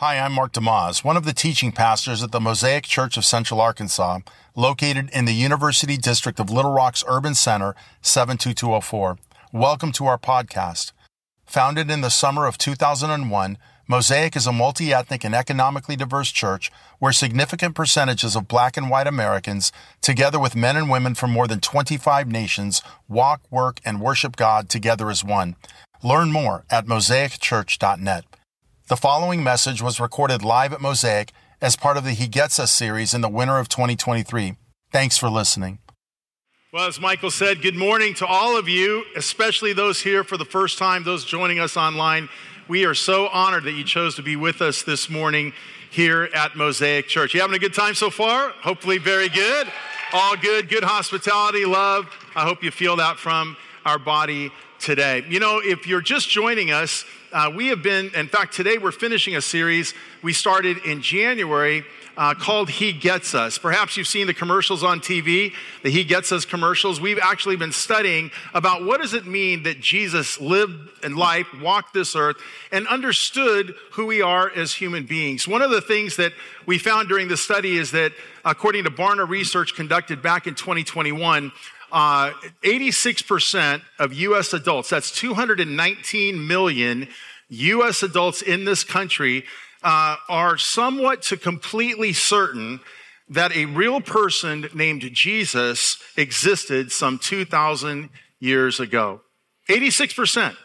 Hi, I'm Mark DeYmaz, one of the teaching pastors at the Mosaic Church of Central Arkansas, located in the University District of Little Rock's Urban Center, 72204. Welcome to our podcast. Founded in the summer of 2001, Mosaic is a multi ethnic and economically diverse church where significant percentages of black and white Americans, together with men and women from more than 25 nations, walk, work, and worship God together as one. Learn more at mosaicchurch.net. The following message was recorded live at Mosaic as part of the He Gets Us series in the winter of 2023. Thanks for listening. Well, as Michael said, good morning to all of you, especially those here for the first time, those joining us online. We are so honored that you chose to be with us this morning here at Mosaic Church. You having a good time so far? Hopefully, very good. All good, good hospitality, love. I hope you feel that from our body today. You know, if you're just joining us, uh, we have been, in fact, today we're finishing a series we started in January uh, called He Gets Us. Perhaps you've seen the commercials on TV, the He Gets Us commercials. We've actually been studying about what does it mean that Jesus lived in life, walked this earth, and understood who we are as human beings. One of the things that we found during the study is that, according to Barna research conducted back in 2021, uh, 86% of US adults, that's 219 million US adults in this country, uh, are somewhat to completely certain that a real person named Jesus existed some 2,000 years ago. 86%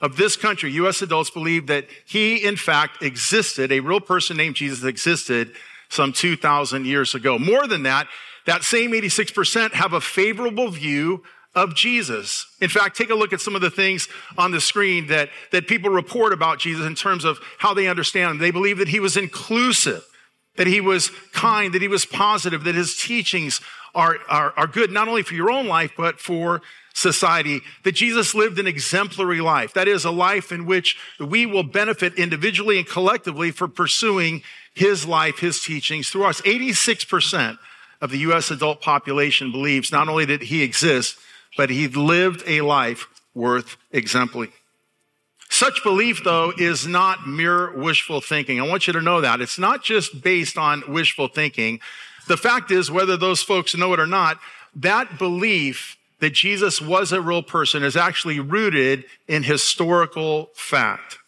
of this country, US adults, believe that he, in fact, existed, a real person named Jesus existed some 2,000 years ago. More than that, that same 86% have a favorable view of Jesus. In fact, take a look at some of the things on the screen that, that people report about Jesus in terms of how they understand him. They believe that he was inclusive, that he was kind, that he was positive, that his teachings are, are, are good, not only for your own life, but for society, that Jesus lived an exemplary life. That is a life in which we will benefit individually and collectively for pursuing his life, his teachings through us. 86% of the U.S. adult population believes not only that he exists, but he lived a life worth exemplary. Such belief, though, is not mere wishful thinking. I want you to know that. It's not just based on wishful thinking. The fact is, whether those folks know it or not, that belief that Jesus was a real person is actually rooted in historical fact.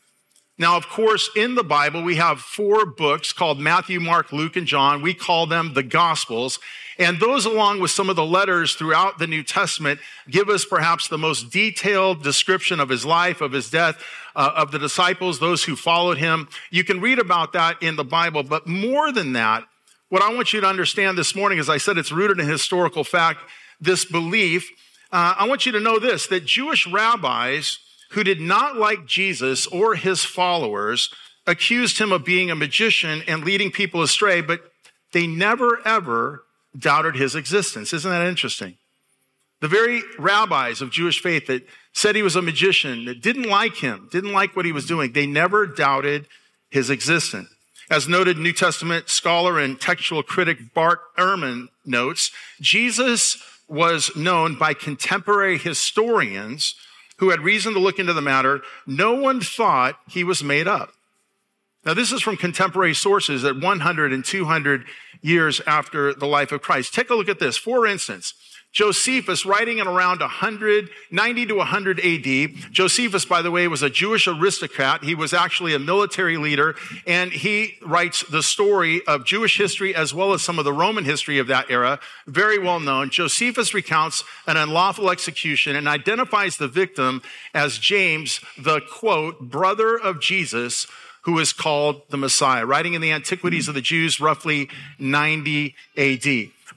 Now, of course, in the Bible, we have four books called Matthew, Mark, Luke, and John. We call them the Gospels. And those, along with some of the letters throughout the New Testament, give us perhaps the most detailed description of his life, of his death, uh, of the disciples, those who followed him. You can read about that in the Bible. But more than that, what I want you to understand this morning, as I said, it's rooted in historical fact, this belief. Uh, I want you to know this that Jewish rabbis, who did not like Jesus or his followers, accused him of being a magician and leading people astray, but they never ever doubted his existence. Isn't that interesting? The very rabbis of Jewish faith that said he was a magician, that didn't like him, didn't like what he was doing, they never doubted his existence. As noted New Testament scholar and textual critic Bart Ehrman notes, Jesus was known by contemporary historians who had reason to look into the matter, no one thought he was made up. Now, this is from contemporary sources at 100 and 200 years after the life of Christ. Take a look at this. For instance, Josephus, writing in around 100, 90 to 100 AD. Josephus, by the way, was a Jewish aristocrat. He was actually a military leader, and he writes the story of Jewish history as well as some of the Roman history of that era, very well known. Josephus recounts an unlawful execution and identifies the victim as James, the quote, brother of Jesus, who is called the Messiah, writing in the Antiquities of the Jews, roughly 90 AD.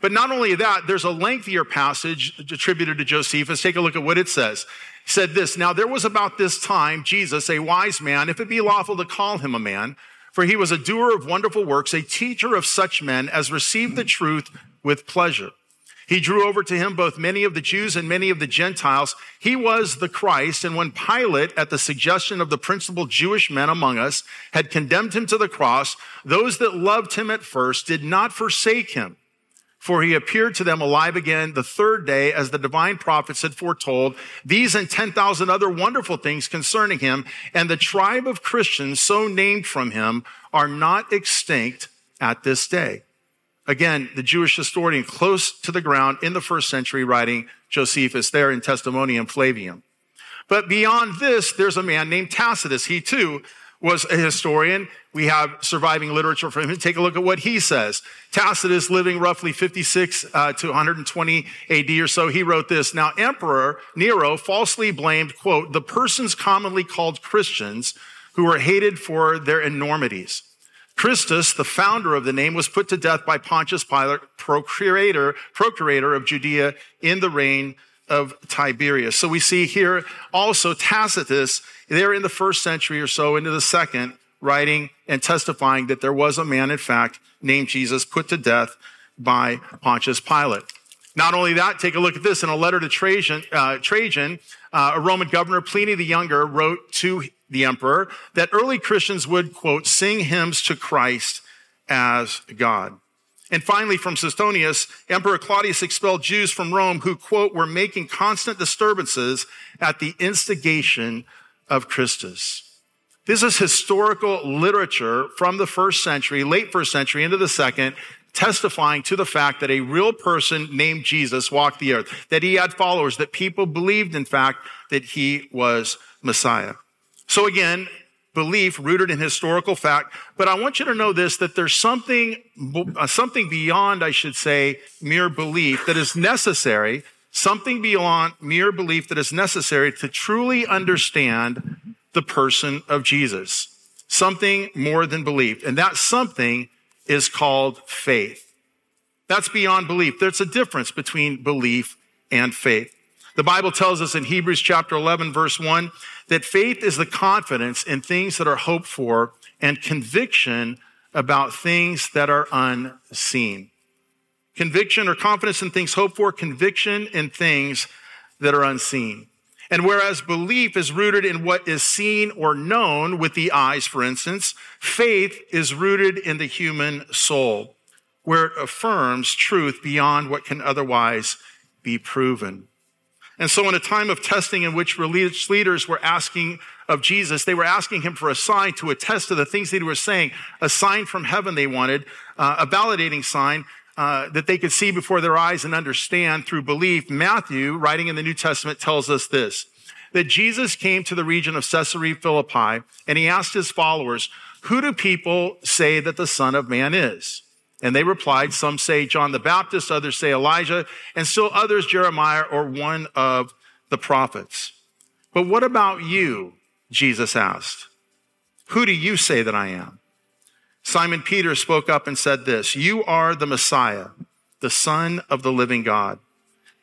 But not only that, there's a lengthier passage attributed to Josephus. Take a look at what it says. He said this, Now there was about this time Jesus, a wise man, if it be lawful to call him a man, for he was a doer of wonderful works, a teacher of such men as received the truth with pleasure. He drew over to him both many of the Jews and many of the Gentiles. He was the Christ. And when Pilate, at the suggestion of the principal Jewish men among us, had condemned him to the cross, those that loved him at first did not forsake him For he appeared to them alive again the third day, as the divine prophets had foretold, these and 10,000 other wonderful things concerning him. And the tribe of Christians, so named from him, are not extinct at this day. Again, the Jewish historian close to the ground in the first century writing Josephus there in Testimonium Flavianum. But beyond this, there's a man named Tacitus. He too was a historian. We have surviving literature from him. Take a look at what he says. Tacitus, living roughly 56 uh, to 120 AD or so, he wrote this. Now, Emperor Nero falsely blamed, quote, the persons commonly called Christians who were hated for their enormities. Christus, the founder of the name, was put to death by Pontius Pilate, procurator, procurator of Judea in the reign of Tiberius. So we see here also Tacitus, there in the first century or so into the second, writing and testifying that there was a man, in fact, named Jesus put to death by Pontius Pilate. Not only that, take a look at this. In a letter to Trajan, uh, Trajan uh, a Roman governor, Pliny the Younger, wrote to the emperor that early Christians would, quote, sing hymns to Christ as God. And finally, from Suetonius, Emperor Claudius expelled Jews from Rome who, quote, were making constant disturbances at the instigation of Christus. This is historical literature from the first century, late first century into the second, testifying to the fact that a real person named Jesus walked the earth, that he had followers, that people believed, in fact, that he was Messiah. So again, belief rooted in historical fact. But I want you to know this, that there's something, uh, something beyond, I should say, mere belief that is necessary, something beyond mere belief that is necessary to truly understand the person of Jesus. Something more than belief. And that something is called faith. That's beyond belief. There's a difference between belief and faith. The Bible tells us in Hebrews chapter 11 verse 1 that faith is the confidence in things that are hoped for and conviction about things that are unseen. Conviction or confidence in things hoped for, conviction in things that are unseen. And whereas belief is rooted in what is seen or known with the eyes, for instance, faith is rooted in the human soul, where it affirms truth beyond what can otherwise be proven. And so, in a time of testing in which religious leaders were asking of Jesus, they were asking him for a sign to attest to the things that he was saying, a sign from heaven they wanted, uh, a validating sign. Uh, that they could see before their eyes and understand through belief. Matthew, writing in the New Testament, tells us this that Jesus came to the region of Caesarea Philippi and he asked his followers, Who do people say that the Son of Man is? And they replied, some say John the Baptist, others say Elijah, and still others Jeremiah or one of the prophets. But what about you? Jesus asked. Who do you say that I am? Simon Peter spoke up and said this, you are the Messiah, the son of the living God.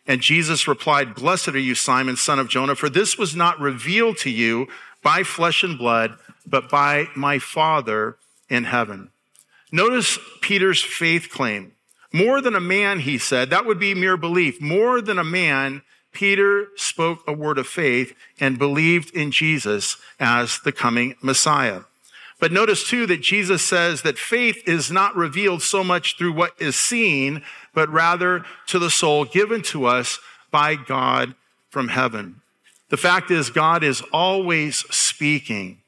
And Jesus replied, blessed are you, Simon, son of Jonah, for this was not revealed to you by flesh and blood, but by my father in heaven. Notice Peter's faith claim. More than a man, he said, that would be mere belief. More than a man, Peter spoke a word of faith and believed in Jesus as the coming Messiah. But notice too that Jesus says that faith is not revealed so much through what is seen, but rather to the soul given to us by God from heaven. The fact is, God is always speaking.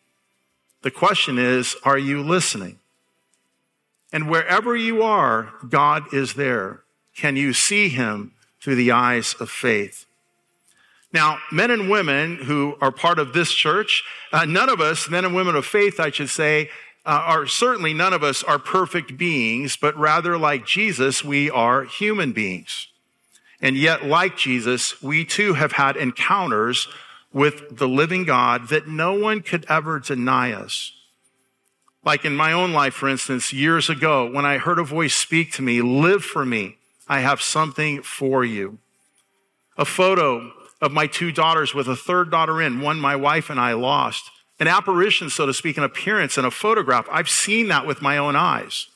The question is, are you listening? And wherever you are, God is there. Can you see him through the eyes of faith? Now, men and women who are part of this church, uh, none of us, men and women of faith, I should say, uh, are certainly none of us are perfect beings, but rather like Jesus, we are human beings. And yet, like Jesus, we too have had encounters with the living God that no one could ever deny us. Like in my own life, for instance, years ago, when I heard a voice speak to me, live for me. I have something for you. A photo of my two daughters with a third daughter in, one my wife and I lost. An apparition, so to speak, an appearance and a photograph. I've seen that with my own eyes.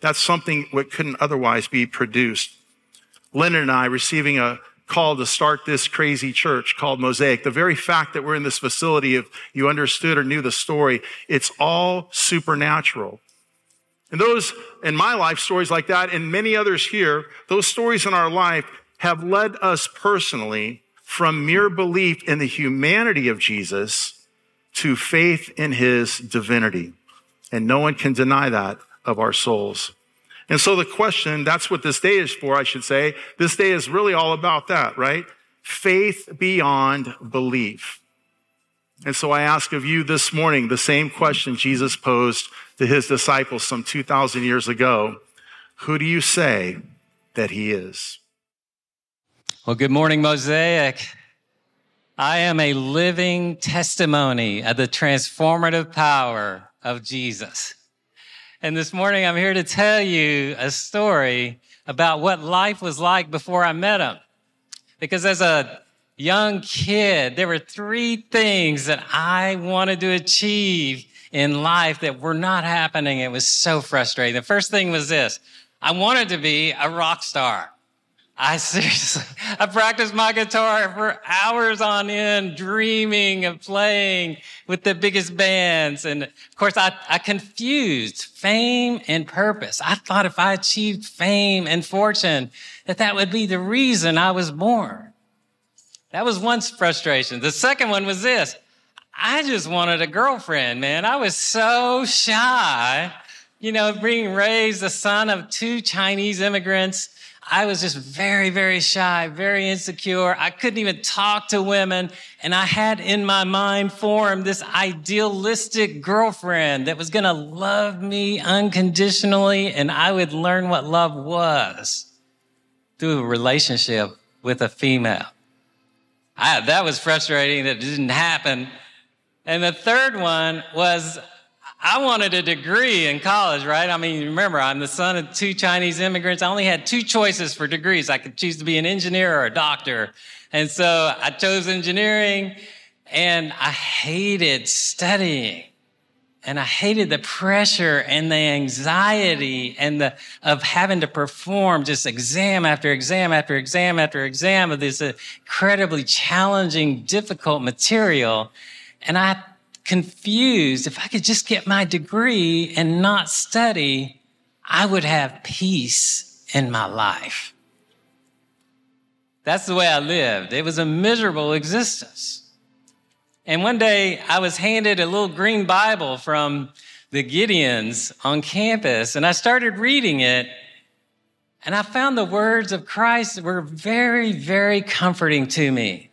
That's something that couldn't otherwise be produced. Linda and I receiving a call to start this crazy church called Mosaic. The very fact that we're in this facility, if you understood or knew the story, it's all supernatural. And those in my life, stories like that, and many others here, those stories in our life have led us personally from mere belief in the humanity of Jesus to faith in his divinity. And no one can deny that of our souls. And so the question, that's what this day is for, I should say. This day is really all about that, right? Faith beyond belief. And so I ask of you this morning the same question Jesus posed to his disciples some 2,000 years ago. Who do you say that he is? Well, good morning, Mosaic. I am a living testimony of the transformative power of Jesus. And this morning I'm here to tell you a story about what life was like before I met him. Because as a young kid, there were three things that I wanted to achieve in life that were not happening. It was so frustrating. The first thing was this. I wanted to be a rock star. I seriously, I practiced my guitar for hours on end, dreaming of playing with the biggest bands. And of course, I, I confused fame and purpose. I thought if I achieved fame and fortune, that that would be the reason I was born. That was one frustration. The second one was this. I just wanted a girlfriend, man. I was so shy, you know, being raised the son of two Chinese immigrants I was just very, very shy, very insecure. I couldn't even talk to women. And I had in my mind formed this idealistic girlfriend that was going to love me unconditionally and I would learn what love was through a relationship with a female. I, that was frustrating. That didn't happen. And the third one was I wanted a degree in college, right? I mean, remember, I'm the son of two Chinese immigrants. I only had two choices for degrees. I could choose to be an engineer or a doctor. And so I chose engineering and I hated studying. And I hated the pressure and the anxiety and the, of having to perform just exam after exam after exam after exam of this incredibly challenging, difficult material. And I confused. If I could just get my degree and not study, I would have peace in my life. That's the way I lived. It was a miserable existence. And one day I was handed a little green Bible from the Gideons on campus and I started reading it and I found the words of Christ were very, very comforting to me.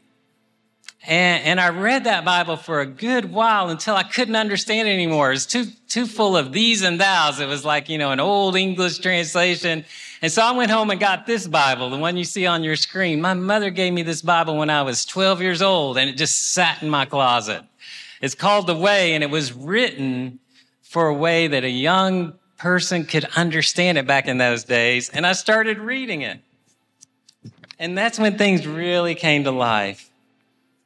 And, and I read that Bible for a good while until I couldn't understand it anymore. It was too, too full of these and thous. It was like, you know, an old English translation. And so I went home and got this Bible, the one you see on your screen. My mother gave me this Bible when I was 12 years old and it just sat in my closet. It's called The Way and it was written for a way that a young person could understand it back in those days. And I started reading it. And that's when things really came to life.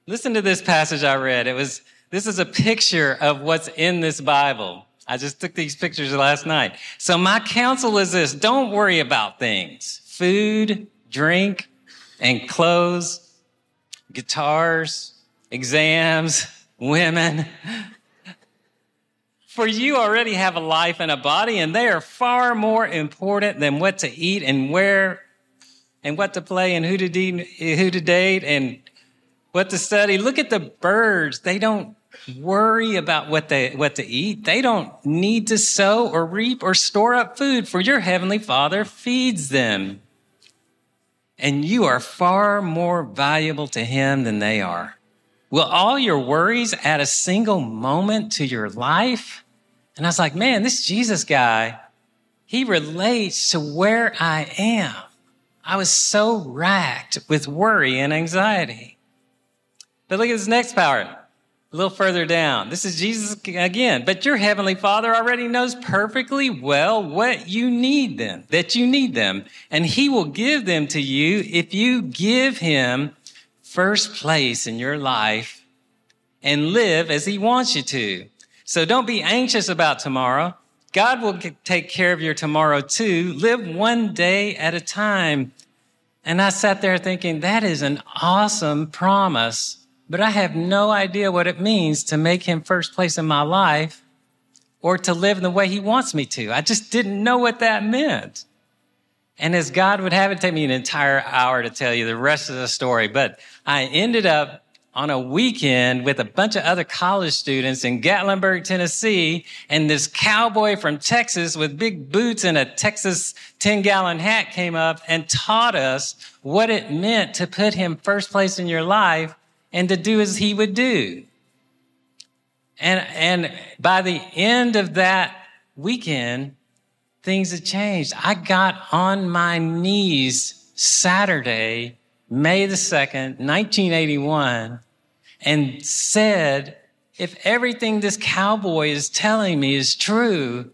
Listen to this passage I read. It was, this is a picture of what's in this Bible. I just took these pictures last night. So my counsel is this. Don't worry about things. Food, drink, and clothes, guitars, exams, women. For you already have a life and a body, and they are far more important than what to eat and where and what to play and who to, de- who to date and what to study. Look at the birds. They don't worry about what they, what to eat. They don't need to sow or reap or store up food for your heavenly father feeds them. And you are far more valuable to him than they are. Will all your worries add a single moment to your life? And I was like, man, this Jesus guy, he relates to where I am. I was so racked with worry and anxiety. But look at this next power. A little further down. This is Jesus again. But your heavenly father already knows perfectly well what you need them, that you need them. And he will give them to you if you give him first place in your life and live as he wants you to. So don't be anxious about tomorrow. God will take care of your tomorrow too. Live one day at a time. And I sat there thinking, that is an awesome promise but I have no idea what it means to make him first place in my life or to live in the way he wants me to. I just didn't know what that meant. And as God would have it take me an entire hour to tell you the rest of the story, but I ended up on a weekend with a bunch of other college students in Gatlinburg, Tennessee, and this cowboy from Texas with big boots and a Texas 10 gallon hat came up and taught us what it meant to put him first place in your life and to do as he would do. And, and by the end of that weekend, things had changed. I got on my knees Saturday, May the 2nd, 1981, and said, if everything this cowboy is telling me is true,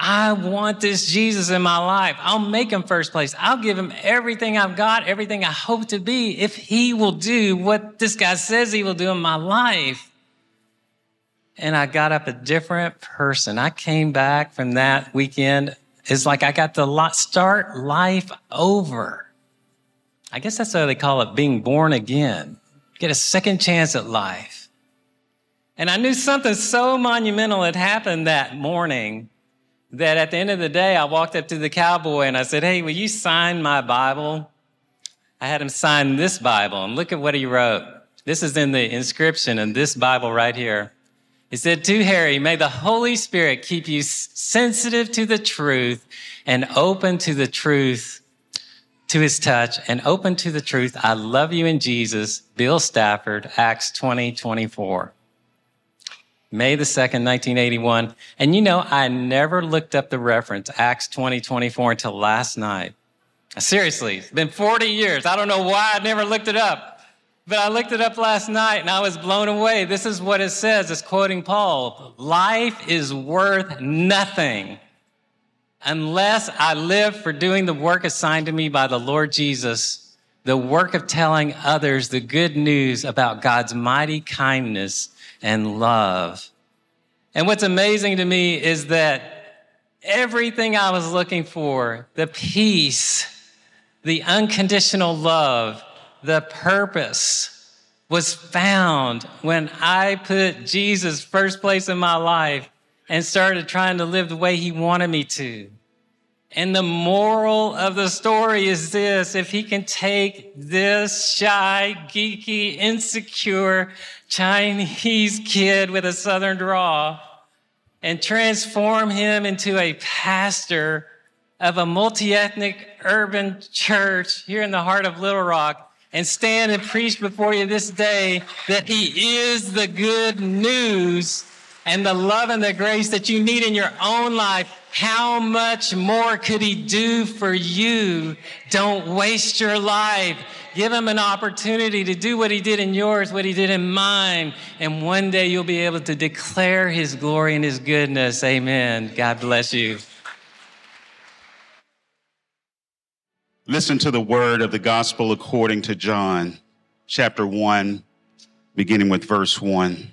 I want this Jesus in my life. I'll make him first place. I'll give him everything I've got, everything I hope to be, if he will do what this guy says he will do in my life and I got up a different person. I came back from that weekend. It's like I got to start life over. I guess that's how they call it being born again. Get a second chance at life. And I knew something so monumental had happened that morning that at the end of the day, I walked up to the cowboy and I said, Hey, will you sign my Bible? I had him sign this Bible and look at what he wrote. This is in the inscription in this Bible right here. He said to Harry, may the Holy Spirit keep you sensitive to the truth and open to the truth, to his touch and open to the truth. I love you in Jesus. Bill Stafford, Acts 20, 24. May the 2nd, 1981. And you know, I never looked up the reference, Acts 20, 24 until last night. Seriously, it's been 40 years. I don't know why I never looked it up. But I looked it up last night and I was blown away. This is what it says. It's quoting Paul. Life is worth nothing unless I live for doing the work assigned to me by the Lord Jesus, the work of telling others the good news about God's mighty kindness and love. And what's amazing to me is that everything I was looking for, the peace, the unconditional love, the purpose was found when I put Jesus first place in my life and started trying to live the way he wanted me to. And the moral of the story is this. If he can take this shy, geeky, insecure Chinese kid with a southern draw and transform him into a pastor of a multi-ethnic urban church here in the heart of Little Rock, and stand and preach before you this day that He is the good news and the love and the grace that you need in your own life. How much more could He do for you? Don't waste your life. Give Him an opportunity to do what He did in yours, what He did in mine. And one day you'll be able to declare His glory and His goodness. Amen. God bless you. Listen to the word of the gospel according to John, chapter 1, beginning with verse 1.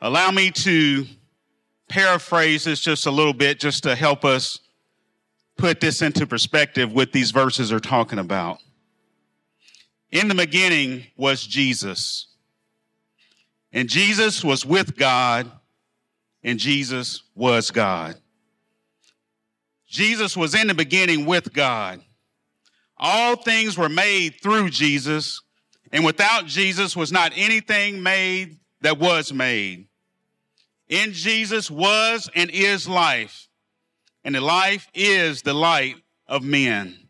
Allow me to paraphrase this just a little bit, just to help us put this into perspective what these verses are talking about. In the beginning was Jesus. And Jesus was with God, and Jesus was God. Jesus was in the beginning with God. All things were made through Jesus, and without Jesus was not anything made that was made. In Jesus was and is life, and the life is the light of men.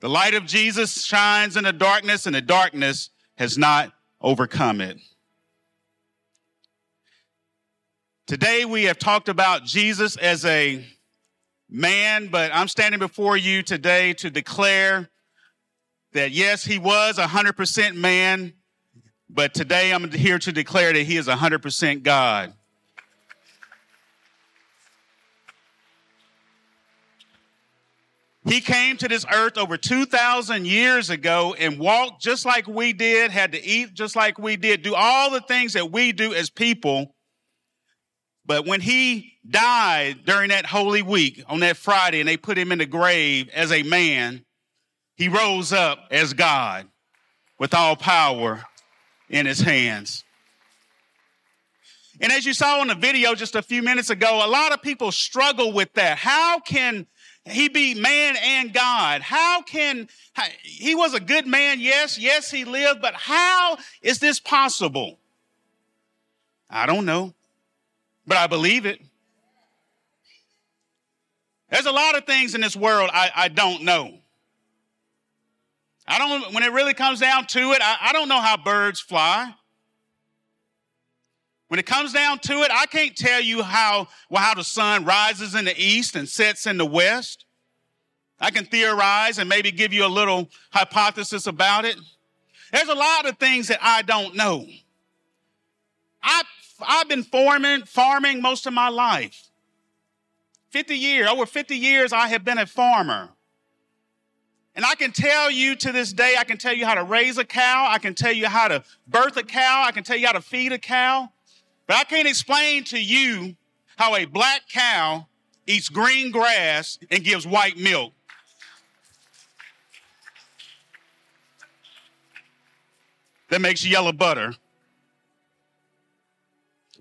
The light of Jesus shines in the darkness, and the darkness has not overcome it. Today we have talked about Jesus as a man, but I'm standing before you today to declare that yes, he was 100% man, but today I'm here to declare that he is 100% God. He came to this earth over 2,000 years ago and walked just like we did, had to eat just like we did, do all the things that we do as people. But when he died during that Holy Week on that Friday and they put him in the grave as a man, he rose up as God with all power in his hands. And as you saw in the video just a few minutes ago, a lot of people struggle with that. How can he be man and God? How can he was a good man? Yes, yes, he lived, but how is this possible? I don't know, but I believe it. There's a lot of things in this world I, I don't know. I don't, when it really comes down to it, I, I don't know how birds fly. When it comes down to it, I can't tell you how, well, how the sun rises in the east and sets in the west. I can theorize and maybe give you a little hypothesis about it. There's a lot of things that I don't know. I, I've been farming, farming most of my life. 50 years, over 50 years, I have been a farmer. And I can tell you to this day, I can tell you how to raise a cow. I can tell you how to birth a cow. I can tell you how to feed a cow. But I can't explain to you how a black cow eats green grass and gives white milk. That makes yellow butter.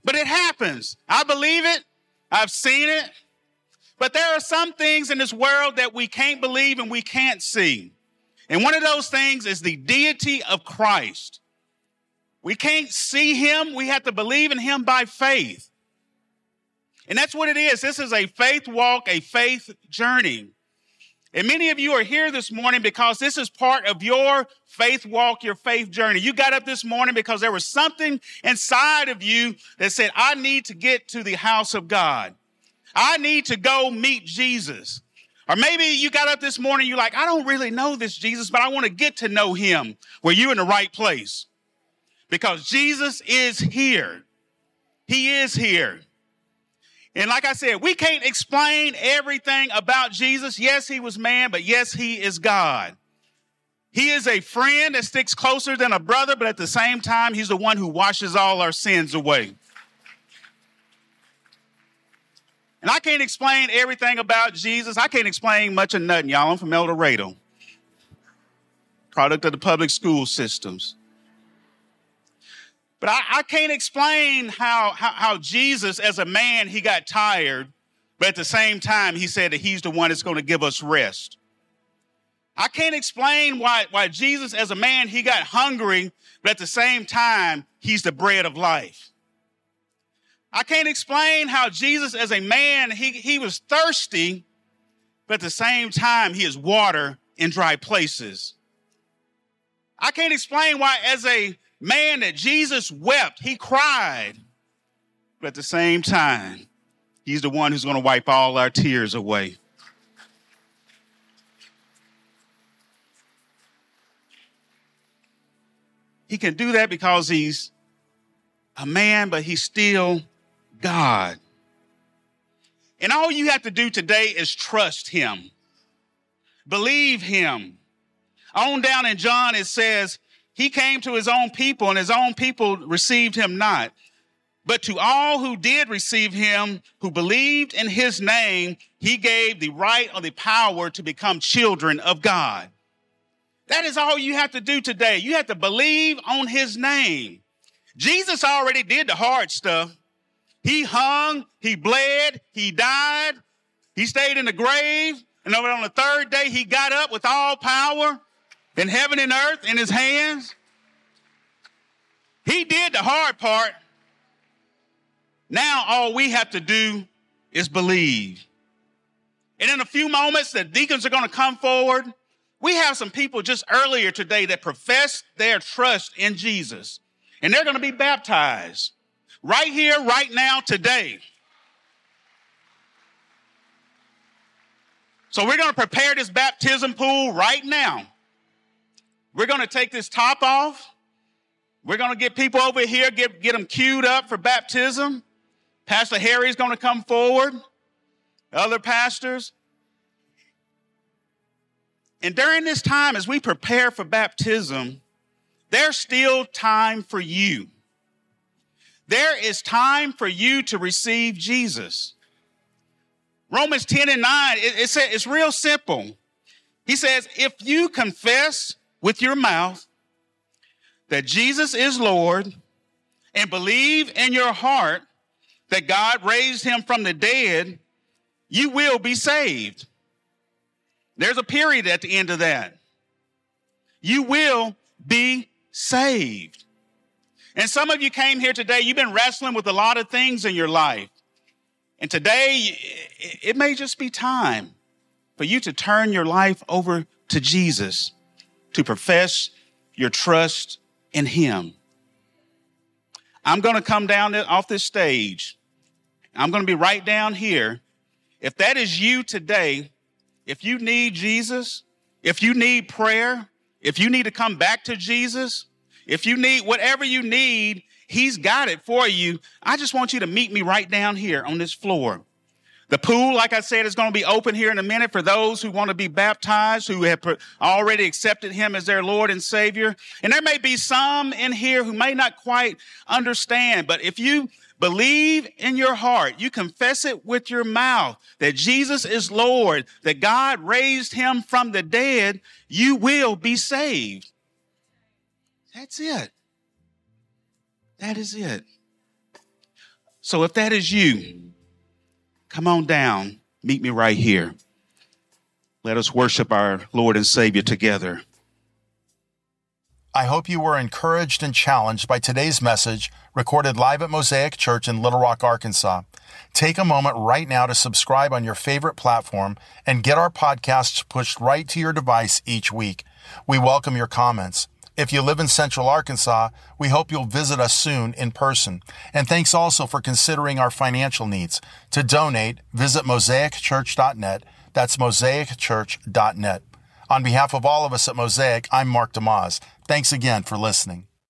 But it happens. I believe it. I've seen it. But there are some things in this world that we can't believe and we can't see. And one of those things is the deity of Christ. We can't see him. We have to believe in him by faith. And that's what it is. This is a faith walk, a faith journey. And many of you are here this morning because this is part of your faith walk, your faith journey. You got up this morning because there was something inside of you that said, I need to get to the house of God. I need to go meet Jesus. Or maybe you got up this morning, you're like, I don't really know this Jesus, but I want to get to know him. Well, you're in the right place because Jesus is here. He is here. And like I said, we can't explain everything about Jesus. Yes, he was man, but yes, he is God. He is a friend that sticks closer than a brother, but at the same time, he's the one who washes all our sins away. And I can't explain everything about Jesus. I can't explain much of nothing, y'all. I'm from El Dorado, product of the public school systems. But I, I can't explain how, how, how Jesus, as a man, he got tired, but at the same time, he said that he's the one that's going to give us rest. I can't explain why, why Jesus, as a man, he got hungry, but at the same time, he's the bread of life. I can't explain how Jesus, as a man, he, he was thirsty, but at the same time, he is water in dry places. I can't explain why, as a man, that Jesus wept, he cried, but at the same time, he's the one who's going to wipe all our tears away. He can do that because he's a man, but he's still God. And all you have to do today is trust him. Believe him. On down in John, it says, He came to his own people, and his own people received him not. But to all who did receive him, who believed in his name, he gave the right or the power to become children of God. That is all you have to do today. You have to believe on his name. Jesus already did the hard stuff. He hung, he bled, he died, he stayed in the grave, and on the third day he got up with all power in heaven and earth in his hands. He did the hard part. Now all we have to do is believe. And in a few moments, the deacons are going to come forward. We have some people just earlier today that profess their trust in Jesus, and they're going to be baptized right here, right now, today. So we're going to prepare this baptism pool right now. We're going to take this top off. We're going to get people over here, get, get them queued up for baptism. Pastor Harry's going to come forward. Other pastors. And during this time, as we prepare for baptism, there's still time for you. There is time for you to receive Jesus. Romans 10 and 9, it, says, it's real simple. He says, if you confess with your mouth that Jesus is Lord and believe in your heart that God raised him from the dead, you will be saved. There's a period at the end of that. You will be saved. And some of you came here today, you've been wrestling with a lot of things in your life. And today, it may just be time for you to turn your life over to Jesus, to profess your trust in Him. I'm going to come down off this stage. I'm going to be right down here. If that is you today, if you need Jesus, if you need prayer, if you need to come back to Jesus, if you need whatever you need, He's got it for you. I just want you to meet me right down here on this floor. The pool, like I said, is going to be open here in a minute for those who want to be baptized, who have already accepted him as their Lord and Savior. And there may be some in here who may not quite understand, but if you believe in your heart, you confess it with your mouth that Jesus is Lord, that God raised him from the dead, you will be saved. That's it. That is it. So if that is you, come on down. Meet me right here. Let us worship our Lord and Savior together. I hope you were encouraged and challenged by today's message recorded live at Mosaic Church in Little Rock, Arkansas. Take a moment right now to subscribe on your favorite platform and get our podcasts pushed right to your device each week. We welcome your comments. If you live in Central Arkansas, we hope you'll visit us soon in person. And thanks also for considering our financial needs. To donate, visit mosaicchurch.net. That's mosaicchurch.net. On behalf of all of us at Mosaic, I'm Mark DeYmaz. Thanks again for listening.